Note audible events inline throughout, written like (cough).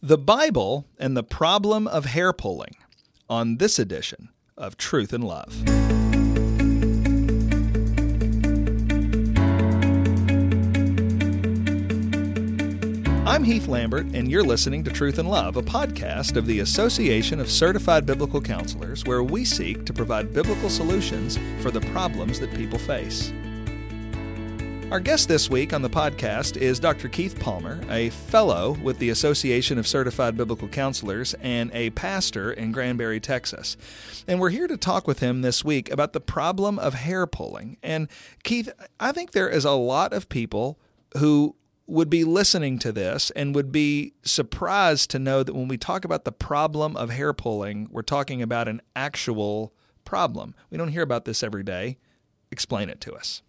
The Bible and the Problem of Hair Pulling on this edition of Truth and Love. I'm Heath Lambert, and you're listening to Truth and Love, a podcast of the Association of Certified Biblical Counselors, where we seek to provide biblical solutions for the problems that people face. Our guest this week on the podcast is Dr. Keith Palmer, a fellow with the Association of Certified Biblical Counselors and a pastor in Granbury, Texas. And we're here to talk with him this week about the problem of hair pulling. And Keith, I think there is a lot of people who would be listening to this and would be surprised to know that when we talk about the problem of hair pulling, we're talking about an actual problem. We don't hear about this every day. Explain it to us.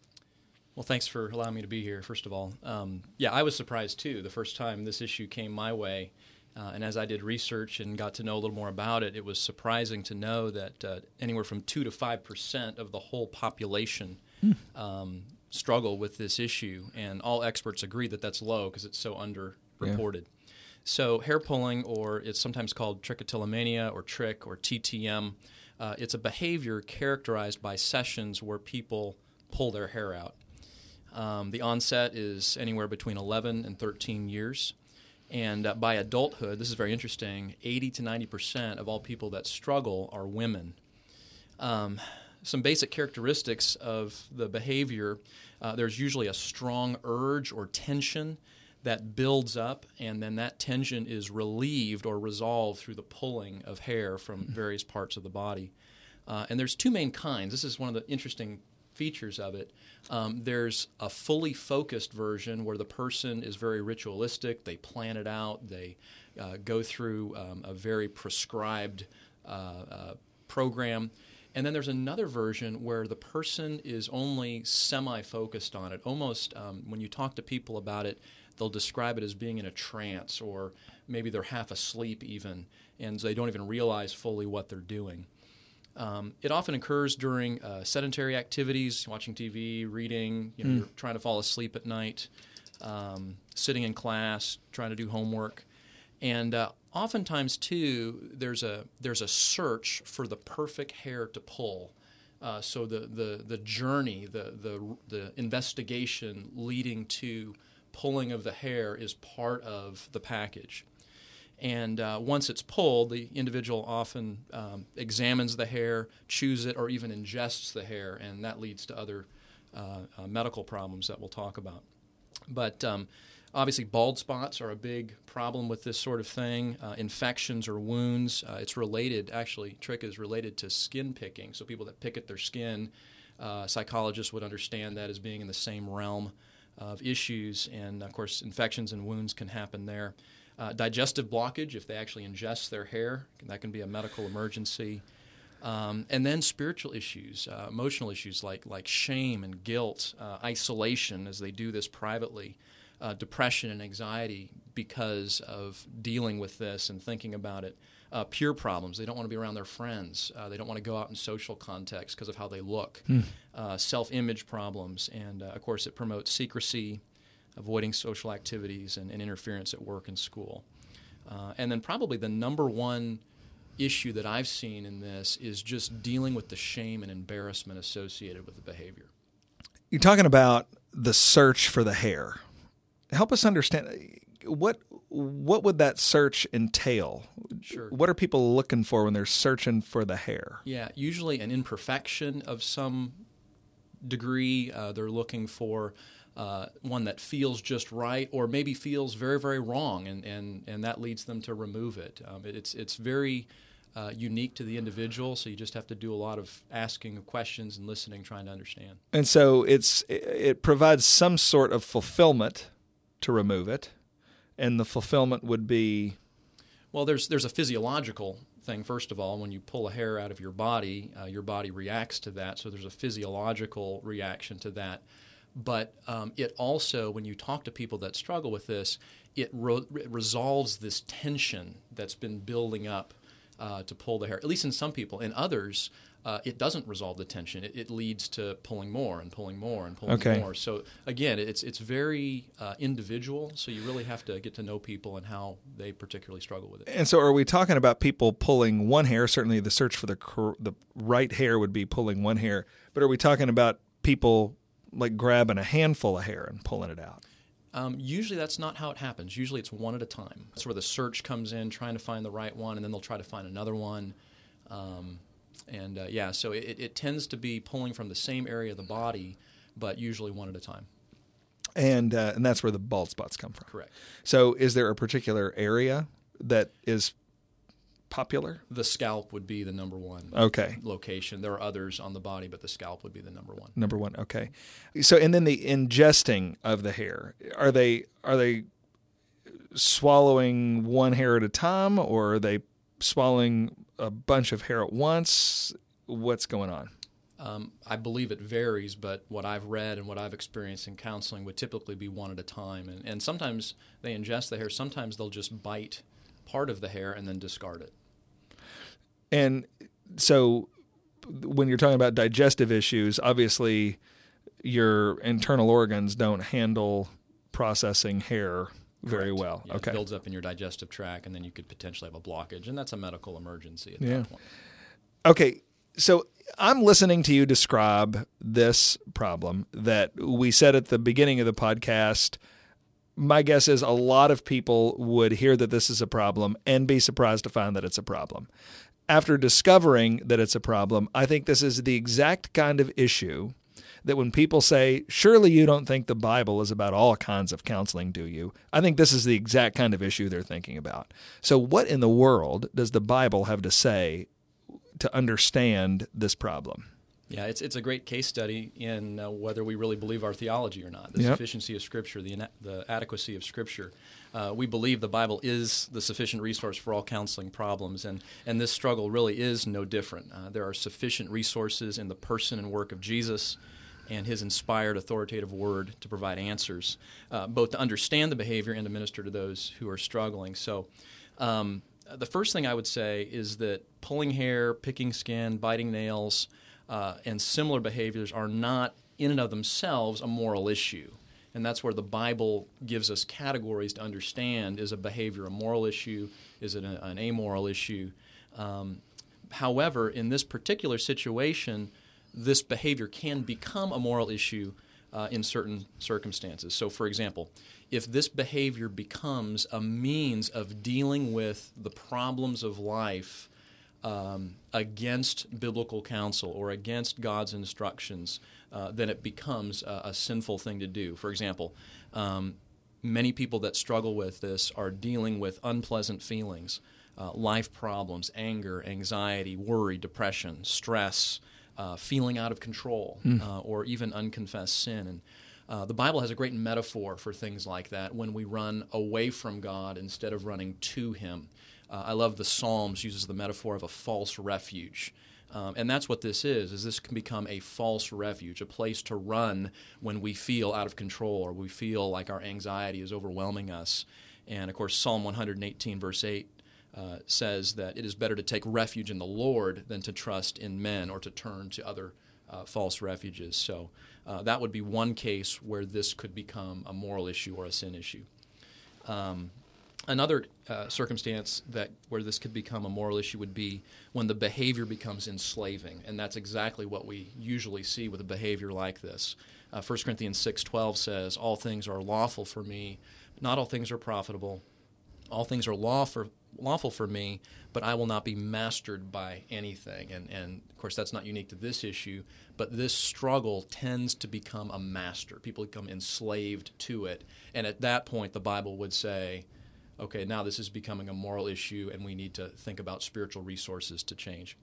Well, thanks for allowing me to be here, first of all. Um, yeah, I was surprised too the first time this issue came my way. Uh, and as I did research and got to know a little more about it, it was surprising to know that uh, anywhere from 2 to 5% of the whole population mm. um, struggle with this issue. And all experts agree that that's low because it's so underreported. Yeah. So, hair pulling, or it's sometimes called trichotillomania or trich or TTM, uh, it's a behavior characterized by sessions where people pull their hair out. Um, the onset is anywhere between 11 and 13 years. And uh, by adulthood, this is very interesting, 80 to 90 percent of all people that struggle are women. Um, some basic characteristics of the behavior uh, there's usually a strong urge or tension that builds up, and then that tension is relieved or resolved through the pulling of hair from mm-hmm. various parts of the body. Uh, and there's two main kinds. This is one of the interesting features of it. Um, there's a fully focused version where the person is very ritualistic. They plan it out. They uh, go through um, a very prescribed uh, uh, program. And then there's another version where the person is only semi focused on it. Almost um, when you talk to people about it, they'll describe it as being in a trance or maybe they're half asleep even, and they don't even realize fully what they're doing. Um, it often occurs during uh, sedentary activities, watching TV, reading, you know, mm. you're trying to fall asleep at night, um, sitting in class, trying to do homework. And uh, oftentimes, too, there's a, there's a search for the perfect hair to pull. Uh, so the, the, the journey, the, the, the investigation leading to pulling of the hair is part of the package. And uh, once it's pulled, the individual often um, examines the hair, chews it, or even ingests the hair, and that leads to other uh, uh, medical problems that we'll talk about. But um, obviously, bald spots are a big problem with this sort of thing. Uh, infections or wounds, uh, it's related, actually, trich is related to skin picking. So, people that pick at their skin, uh, psychologists would understand that as being in the same realm of issues. And of course, infections and wounds can happen there. Uh, digestive blockage, if they actually ingest their hair, that can be a medical emergency. Um, and then spiritual issues, uh, emotional issues like, like shame and guilt, uh, isolation as they do this privately, uh, depression and anxiety because of dealing with this and thinking about it. Uh, peer problems. They don't want to be around their friends. Uh, they don't want to go out in social context because of how they look. Uh, self image problems. And of course, it promotes secrecy, avoiding social activities and, and interference at work and school. Uh, and then, probably the number one issue that I've seen in this is just dealing with the shame and embarrassment associated with the behavior. You're talking about the search for the hair. Help us understand what what would that search entail? Sure. What are people looking for when they're searching for the hair? Yeah, usually an imperfection of some degree. Uh, they're looking for uh, one that feels just right or maybe feels very, very wrong, and, and, and that leads them to remove it. Um, it it's, it's very uh, unique to the individual, so you just have to do a lot of asking of questions and listening, trying to understand. And so it's it provides some sort of fulfillment to remove it, and the fulfillment would be. Well, there's there's a physiological thing first of all. When you pull a hair out of your body, uh, your body reacts to that. So there's a physiological reaction to that. But um, it also, when you talk to people that struggle with this, it, re- resolves this tension that's been building up uh, to pull the hair. At least in some people. In others, uh, it doesn't resolve the tension. It, it, leads to pulling more and pulling more and pulling okay. more. So again, it's it's very uh, individual. So you really have to get to know people and how they particularly struggle with it. And so, are we talking about people pulling one hair? Certainly, the search for the cor- the right hair would be pulling one hair. But are we talking about people like grabbing a handful of hair and pulling it out? Um, usually that's not how it happens. Usually it's one at a time. That's where the search comes in, trying to find the right one, and then they'll try to find another one. Um, and uh, yeah, so it, it tends to be pulling from the same area of the body, but usually one at a time. And uh, and that's where the bald spots come from. Correct. So is there a particular area that is popular? The scalp would be the number one okay. location. There are others on the body, but the scalp would be the number one. Number one. Okay. So and then the ingesting of the hair. Are they are they swallowing one hair at a time, or are they swallowing a bunch of hair at once? What's going on? Um, I believe it varies, but what I've read and what I've experienced in counseling would typically be one at a time. And, and sometimes they ingest the hair, sometimes they'll just bite part of the hair and then discard it. And so when you're talking about digestive issues, obviously your internal organs don't handle processing hair very Correct. well. Yeah, okay. It builds up in your digestive tract, and then you could potentially have a blockage, and that's a medical emergency at Yeah. that point. Okay. So I'm listening to you describe this problem that we said at the beginning of the podcast. My guess is a lot of people would hear that this is a problem and be surprised to find that it's a problem. After discovering that it's a problem, I think this is the exact kind of issue that when people say, Surely you don't think the Bible is about all kinds of counseling, do you? I think this is the exact kind of issue they're thinking about. So, what in the world does the Bible have to say to understand this problem? Yeah, it's, it's a great case study in uh, whether we really believe our theology or not, the Yep. sufficiency of Scripture, the, ina- the adequacy of Scripture. Uh, we believe the Bible is the sufficient resource for all counseling problems, and, and this struggle really is no different. Uh, there are sufficient resources in the person and work of Jesus and his inspired authoritative word to provide answers, uh, both to understand the behavior and to minister to those who are struggling. So, um, the first thing I would say is that pulling hair, picking skin, biting nails, uh, and similar behaviors are not in and of themselves a moral issue. And that's where the Bible gives us categories to understand is a behavior a moral issue? Is it a, an amoral issue? Um, however, in this particular situation, this behavior can become a moral issue uh, in certain circumstances. So, for example, if this behavior becomes a means of dealing with the problems of life um, against biblical counsel or against God's instructions, uh, then it becomes a, a sinful thing to do. For example, um, many people that struggle with this are dealing with unpleasant feelings, uh, life problems, anger, anxiety, worry, depression, stress, uh, feeling out of control, uh, or even unconfessed sin. And uh, the Bible has a great metaphor for things like that when we run away from God instead of running to Him. Uh, I love the Psalms uses the metaphor of a false refuge. Um, and that's what this is is this can become a false refuge a place to run when we feel out of control or we feel like our anxiety is overwhelming us. And of course psalm 118 verse 8 uh, says that it is better to take refuge in the lord than to trust in men or to turn to other uh, false refuges. So uh, that would be one case where this could become a moral issue or a sin issue. Um, Another uh, circumstance that where this could become a moral issue would be when the behavior becomes enslaving, and that's exactly what we usually see with a behavior like this. Uh, 1 Corinthians six twelve says, "All things are lawful for me, but not all things are profitable. All things are lawful lawful for me, but I will not be mastered by anything." And and of course that's not unique to this issue, but this struggle tends to become a master. People become enslaved to it, and at that point the Bible would say okay, now this is becoming a moral issue and we need to think about spiritual resources to change.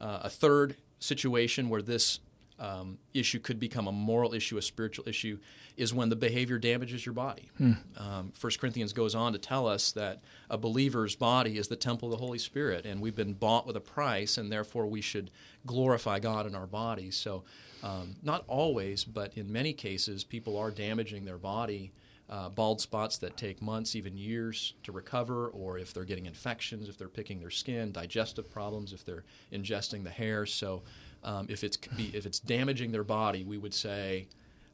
Uh, a third situation where this um, issue could become a moral issue, a spiritual issue, is when the behavior damages your body. Um, 1 Corinthians goes on to tell us that a believer's body is the temple of the Holy Spirit, and we've been bought with a price, and therefore we should glorify God in our bodies. So, um, not always, but in many cases, people are damaging their body uh, bald spots that take months, even years to recover, or if they're getting infections, if they're picking their skin, digestive problems, if they're ingesting the hair. So, um, if it's if it's damaging their body, we would say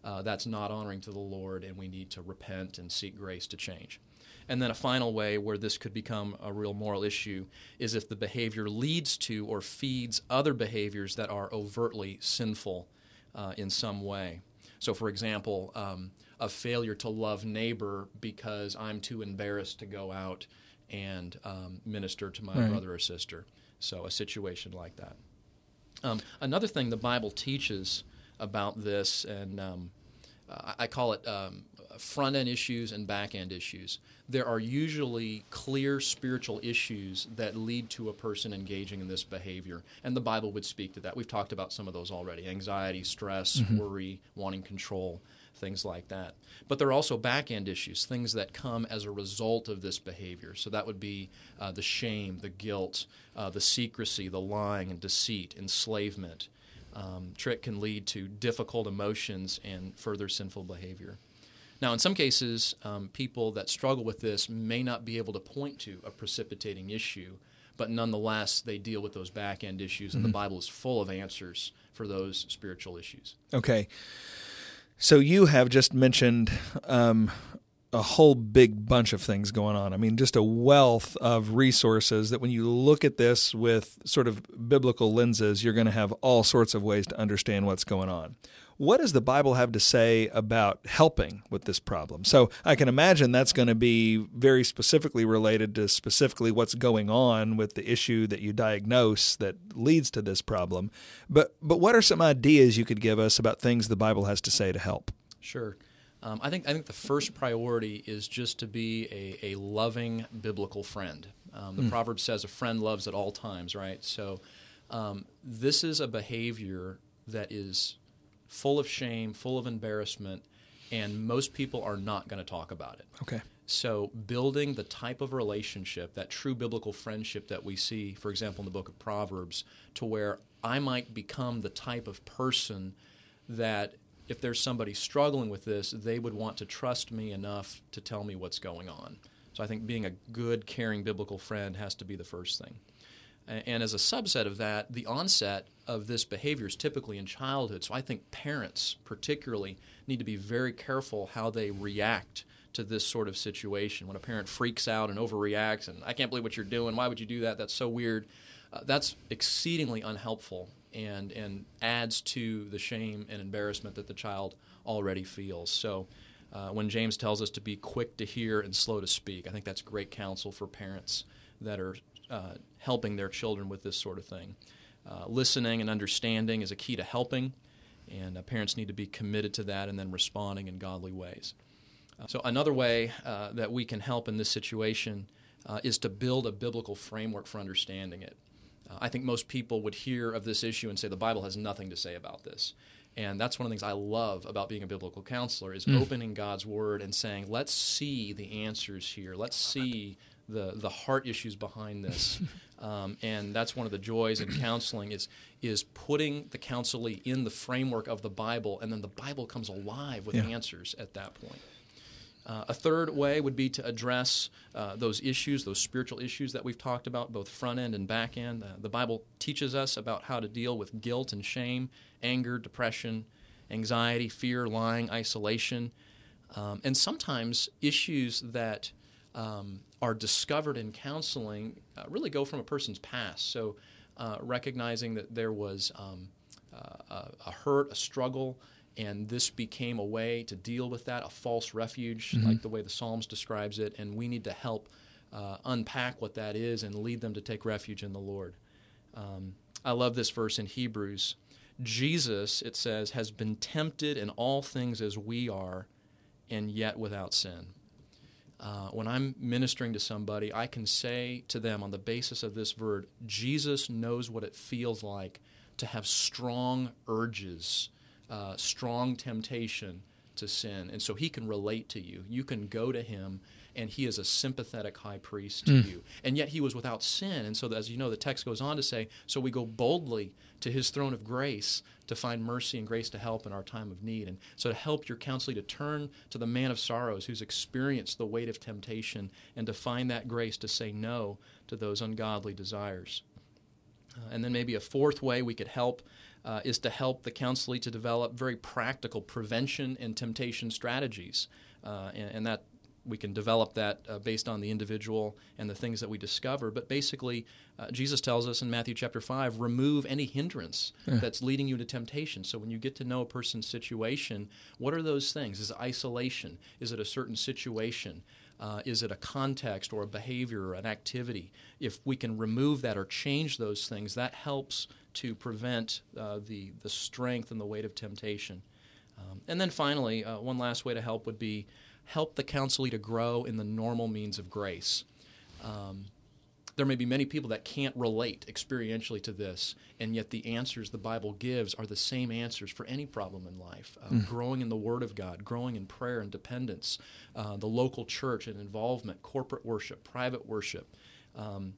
uh, that's not honoring to the Lord, and we need to repent and seek grace to change. And then a final way where this could become a real moral issue is if the behavior leads to or feeds other behaviors that are overtly sinful uh, in some way. So, for example, um, a failure to love neighbor because I'm too embarrassed to go out and um, minister to my right. brother or sister. So, a situation like that. Um, another thing the Bible teaches about this, and um, I call it um, front end issues and back end issues. There are usually clear spiritual issues that lead to a person engaging in this behavior, and the Bible would speak to that. We've talked about some of those already anxiety, stress, mm-hmm. worry, wanting control, things like that. But there are also back end issues, things that come as a result of this behavior. So that would be uh, the shame, the guilt, uh, the secrecy, the lying and deceit, enslavement. Um, trich can lead to difficult emotions and further sinful behavior. Now, in some cases, um, people that struggle with this may not be able to point to a precipitating issue, but nonetheless, they deal with those back end issues, and mm-hmm. the Bible is full of answers for those spiritual issues. Okay. So you have just mentioned um, a whole big bunch of things going on. I mean, just a wealth of resources that when you look at this with sort of biblical lenses, you're going to have all sorts of ways to understand what's going on. What does the Bible have to say about helping with this problem? So I can imagine that's going to be very specifically related to specifically what's going on with the issue that you diagnose that leads to this problem. But but what are some ideas you could give us about things the Bible has to say to help? Sure. Um, I think I think the first priority is just to be a, a loving biblical friend. Um, the mm. proverb says a friend loves at all times, right? So um, this is a behavior that is full of shame, full of embarrassment, and most people are not going to talk about it. Okay. So, building the type of relationship, that true biblical friendship that we see, for example, in the book of Proverbs, to where I might become the type of person that if there's somebody struggling with this, they would want to trust me enough to tell me what's going on. So, I think being a good, caring biblical friend has to be the first thing. And as a subset of that, the onset of this behavior is typically in childhood. So I think parents, particularly, need to be very careful how they react to this sort of situation. When a parent freaks out and overreacts, and I can't believe what you're doing, why would you do that? That's so weird. Uh, that's exceedingly unhelpful and, and adds to the shame and embarrassment that the child already feels. So uh, when James tells us to be quick to hear and slow to speak, I think that's great counsel for parents that are uh, helping their children with this sort of thing. Uh, listening and understanding is a key to helping, and uh, parents need to be committed to that and then responding in godly ways. Uh, so, another way uh, that we can help in this situation is to build a biblical framework for understanding it. I think most people would hear of this issue and say the Bible has nothing to say about this. And that's one of the things I love about being a biblical counselor is mm. opening God's word and saying, let's see the answers here. Let's see the the heart issues behind this. (laughs) Um, and that's one of the joys in counseling is is putting the counselee in the framework of the Bible, and then the Bible comes alive with yeah. answers at that point. Uh, a third way would be to address uh, those issues, those spiritual issues that we've talked about, both front end and back end. Uh, the Bible teaches us about how to deal with guilt and shame, anger, depression, anxiety, fear, lying, isolation, um, and sometimes issues that um, are discovered in counseling uh, really go from a person's past. So, uh, recognizing that there was um, uh, a hurt, a struggle, and this became a way to deal with that, a false refuge, mm-hmm. like the way the Psalms describes it, and we need to help uh, unpack what that is and lead them to take refuge in the Lord. Um, I love this verse in Hebrews. Jesus, it says, has been tempted in all things as we are, and yet without sin uh, when I'm ministering to somebody, I can say to them on the basis of this word, Jesus knows what it feels like to have strong urges, uh, strong temptation to sin. And so he can relate to you. You can go to him and he is a sympathetic high priest to mm. you. And yet he was without sin. And so, as you know, the text goes on to say, So we go boldly to his throne of grace to find mercy and grace to help in our time of need. And so, to help your counseling to turn to the man of sorrows who's experienced the weight of temptation and to find that grace to say no to those ungodly desires. Uh, and then, maybe a fourth way we could help uh, is to help the counselee to develop very practical prevention and temptation strategies. Uh, and, and, that we can develop that uh, based on the individual and the things that we discover. But basically, uh, Jesus tells us in Matthew chapter 5 remove any hindrance yeah. that's leading you to temptation. So when you get to know a person's situation, what are those things? Is it isolation? Is it a certain situation? Uh, is it a context or a behavior or an activity? If we can remove that or change those things, that helps to prevent uh, the, the strength and the weight of temptation. Um, and then finally, uh, one last way to help would be help the counselee to grow in the normal means of grace. Um, there may be many people that can't relate experientially to this, and yet the answers the Bible gives are the same answers for any problem in life. Uh, mm. Growing in the Word of God, growing in prayer and dependence, uh, the local church and involvement, corporate worship, private worship. Um,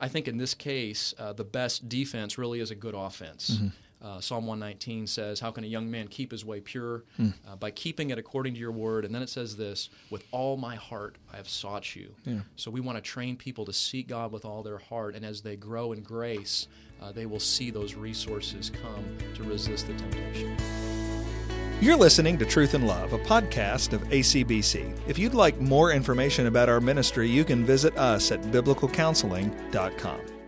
I think in this case, uh, the best defense really is a good offense. Mm-hmm. Uh, Psalm 119 says, How can a young man keep his way pure? Mm. Uh, by keeping it according to your word. And then it says this, With all my heart I have sought you. Yeah. So we want to train people to seek God with all their heart. And as they grow in grace, uh, they will see those resources come to resist the temptation. You're listening to Truth and Love, a podcast of ACBC. If you'd like more information about our ministry, you can visit us at biblicalcounseling.com.